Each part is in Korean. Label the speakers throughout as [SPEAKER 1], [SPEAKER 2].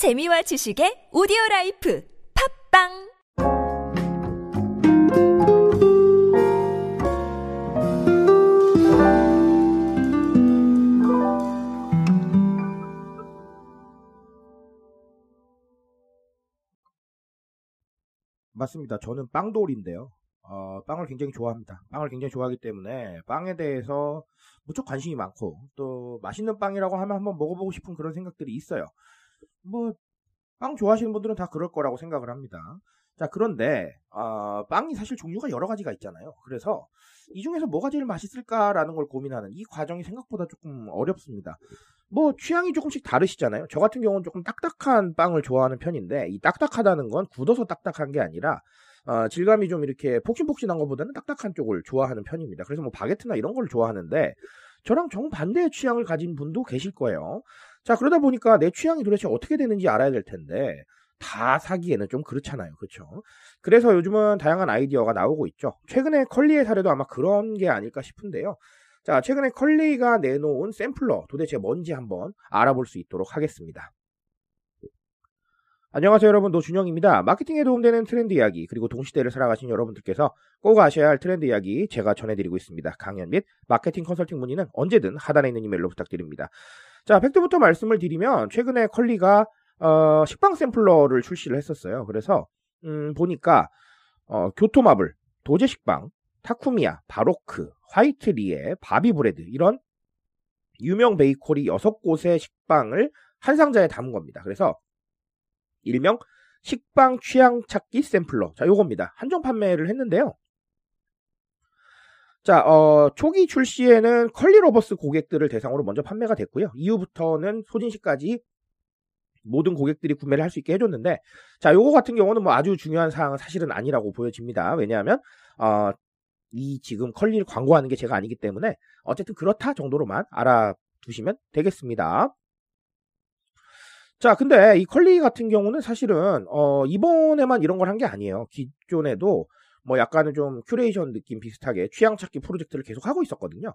[SPEAKER 1] 재미와 지식의 오디오 라이프 팝빵
[SPEAKER 2] 맞습니다. 저는 빵돌인데요. 어, 빵을 굉장히 좋아합니다. 빵을 굉장히 좋아하기 때문에 빵에 대해서 무척 관심이 많고 또 맛있는 빵이라고 하면 한번 먹어보고 싶은 그런 생각들이 있어요. 뭐 빵 좋아하시는 분들은 다 그럴 거라고 생각을 합니다. 자 그런데 어, 빵이 사실 종류가 여러 가지가 있잖아요. 그래서 이 중에서 뭐가 제일 맛있을까라는 걸 고민하는 이 과정이 생각보다 조금 어렵습니다. 뭐 취향이 조금씩 다르시잖아요. 저 같은 경우는 조금 딱딱한 빵을 좋아하는 편인데 이 딱딱하다는 건 굳어서 딱딱한 게 아니라 어, 질감이 좀 이렇게 폭신폭신한 것보다는 딱딱한 쪽을 좋아하는 편입니다. 그래서 뭐 바게트나 이런 걸 좋아하는데 저랑 정반대의 취향을 가진 분도 계실 거예요. 자 그러다 보니까 내 취향이 도대체 어떻게 되는지 알아야 될 텐데 다 사기에는 좀 그렇잖아요. 그렇죠? 그래서 요즘은 다양한 아이디어가 나오고 있죠. 최근에 컬리의 사례도 아마 그런 게 아닐까 싶은데요. 자, 최근에 컬리가 내놓은 샘플러 도대체 뭔지 한번 알아볼 수 있도록 하겠습니다. 안녕하세요 여러분 노준영입니다. 마케팅에 도움되는 트렌드 이야기 그리고 동시대를 살아가신 여러분들께서 꼭 아셔야 할 트렌드 이야기 제가 전해드리고 있습니다. 강연 및 마케팅 컨설팅 문의는 언제든 하단에 있는 이메일로 부탁드립니다. 자 팩트부터 말씀을 드리면 최근에 컬리가 어, 식빵 샘플러를 출시를 했었어요. 그래서 음, 보니까 어, 교토마블, 도제식빵, 타쿠미야, 바로크, 화이트리에, 바비브레드 이런 유명 베이커리 6곳의 식빵을 한 상자에 담은 겁니다. 그래서 일명 식빵 취향 찾기 샘플러. 자, 요겁니다. 한정 판매를 했는데요. 자, 어, 초기 출시에는 컬리러버스 고객들을 대상으로 먼저 판매가 됐고요. 이후부터는 소진시까지 모든 고객들이 구매를 할 수 있게 해줬는데, 자, 요거 같은 경우는 뭐 아주 중요한 사항은 사실은 아니라고 보여집니다. 왜냐하면, 어, 이 지금 컬리를 광고하는 게 제가 아니기 때문에, 어쨌든 그렇다 정도로만 알아두시면 되겠습니다. 자, 근데 이 컬리 같은 경우는 사실은 어, 이번에만 이런 걸 한 게 아니에요. 기존에도 뭐 약간은 좀 큐레이션 느낌 비슷하게 취향 찾기 프로젝트를 계속 하고 있었거든요.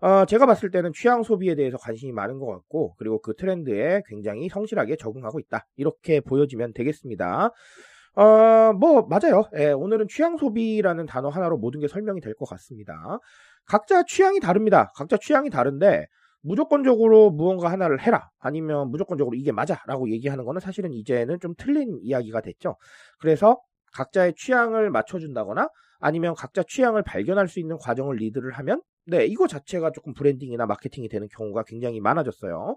[SPEAKER 2] 어, 제가 봤을 때는 취향 소비에 대해서 관심이 많은 것 같고 그리고 그 트렌드에 굉장히 성실하게 적응하고 있다. 이렇게 보여지면 되겠습니다. 어, 뭐 맞아요. 예, 오늘은 취향 소비라는 단어 하나로 모든 게 설명이 될 것 같습니다. 각자 취향이 다릅니다. 각자 취향이 다른데 무조건적으로 무언가 하나를 해라 아니면 무조건적으로 이게 맞아 라고 얘기하는 거는 사실은 이제는 좀 틀린 이야기가 됐죠. 그래서 각자의 취향을 맞춰준다거나 아니면 각자 취향을 발견할 수 있는 과정을 리드를 하면 네 이거 자체가 조금 브랜딩이나 마케팅이 되는 경우가 굉장히 많아졌어요.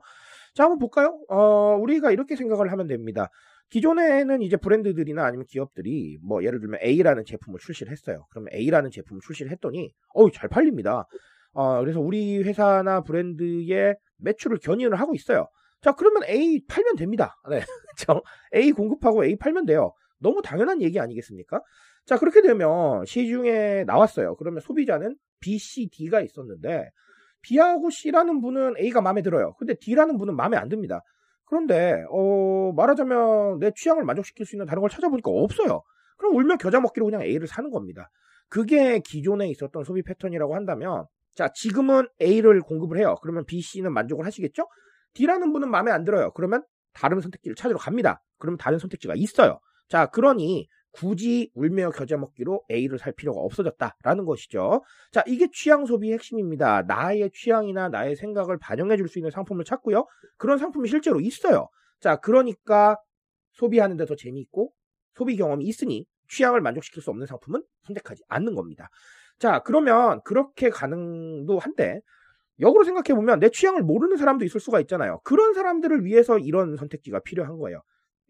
[SPEAKER 2] 자 한번 볼까요? 어, 우리가 이렇게 생각을 하면 됩니다. 기존에는 이제 브랜드들이나 아니면 기업들이 뭐 예를 들면 A라는 제품을 출시를 했어요. 그러면 A라는 제품을 출시를 했더니 어우 잘 팔립니다. 어, 그래서 우리 회사나 브랜드의 매출을 견인을 하고 있어요. 자, 그러면 A 팔면 됩니다. 네. 그렇죠? A 공급하고 A 팔면 돼요. 너무 당연한 얘기 아니겠습니까? 자, 그렇게 되면 시중에 나왔어요. 그러면 소비자는 B, C, D가 있었는데 B하고 C라는 분은 A가 마음에 들어요. 근데 D라는 분은 마음에 안 듭니다. 그런데 어, 말하자면 내 취향을 만족시킬 수 있는 다른 걸 찾아보니까 없어요. 그럼 울며 겨자 먹기로 그냥 A를 사는 겁니다. 그게 기존에 있었던 소비 패턴이라고 한다면 자, 지금은 A를 공급을 해요. 그러면 B, C는 만족을 하시겠죠? D라는 분은 마음에 안 들어요. 그러면 다른 선택지를 찾으러 갑니다. 그러면 다른 선택지가 있어요. 자, 그러니 굳이 울며 겨자 먹기로 A를 살 필요가 없어졌다라는 것이죠. 자, 이게 취향 소비의 핵심입니다. 나의 취향이나 나의 생각을 반영해 줄 수 있는 상품을 찾고요. 그런 상품이 실제로 있어요. 자, 그러니까 소비하는데 더 재미있고 소비 경험이 있으니 취향을 만족시킬 수 없는 상품은 선택하지 않는 겁니다. 자, 그러면 그렇게 가능도 한데 역으로 생각해 보면 내 취향을 모르는 사람도 있을 수가 있잖아요. 그런 사람들을 위해서 이런 선택지가 필요한 거예요.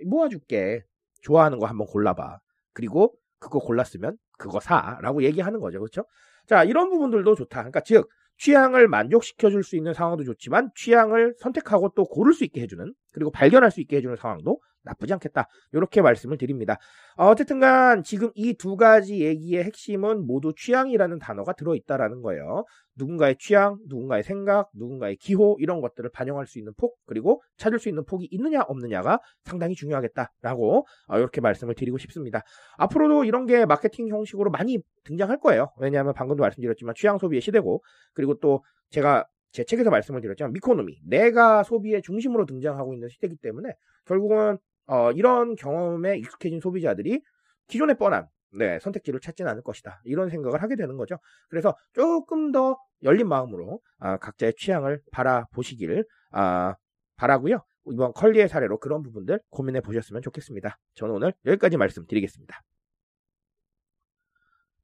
[SPEAKER 2] 모아줄게. 좋아하는 거 한번 골라봐. 그리고 그거 골랐으면 그거 사라고 얘기하는 거죠. 그렇죠? 자, 이런 부분들도 좋다. 그러니까 즉 취향을 만족시켜 줄 수 있는 상황도 좋지만 취향을 선택하고 또 고를 수 있게 해주는 그리고 발견할 수 있게 해주는 상황도 나쁘지 않겠다. 이렇게 말씀을 드립니다. 어, 쨌든간 지금 이 두 가지 얘기의 핵심은 모두 취향이라는 단어가 들어있다라는 거예요. 누군가의 취향, 누군가의 생각, 누군가의 기호 이런 것들을 반영할 수 있는 폭 그리고 찾을 수 있는 폭이 있느냐 없느냐가 상당히 중요하겠다라고 어, 이렇게 말씀을 드리고 싶습니다. 앞으로도 이런 게 마케팅 형식으로 많이 등장할 거예요. 왜냐하면 방금도 말씀드렸지만 취향 소비의 시대고 그리고 또 제가 제 책에서 말씀을 드렸지만 미코노미 내가 소비의 중심으로 등장하고 있는 시대이기 때문에 결국은 어, 이런 경험에 익숙해진 소비자들이 기존의 뻔한 네, 선택지를 찾지는 않을 것이다. 이런 생각을 하게 되는 거죠. 그래서 조금 더 열린 마음으로 아, 각자의 취향을 바라보시길 아, 바라고요. 이번 컬리의 사례로 그런 부분들 고민해 보셨으면 좋겠습니다. 저는 오늘 여기까지 말씀드리겠습니다.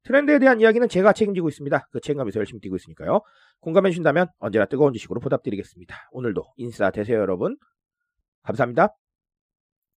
[SPEAKER 2] 트렌드에 대한 이야기는 제가 책임지고 있습니다. 그 책임감에서 열심히 뛰고 있으니까요. 공감해 주신다면 언제나 뜨거운 지식으로 보답드리겠습니다. 오늘도 인싸 되세요 여러분. 감사합니다.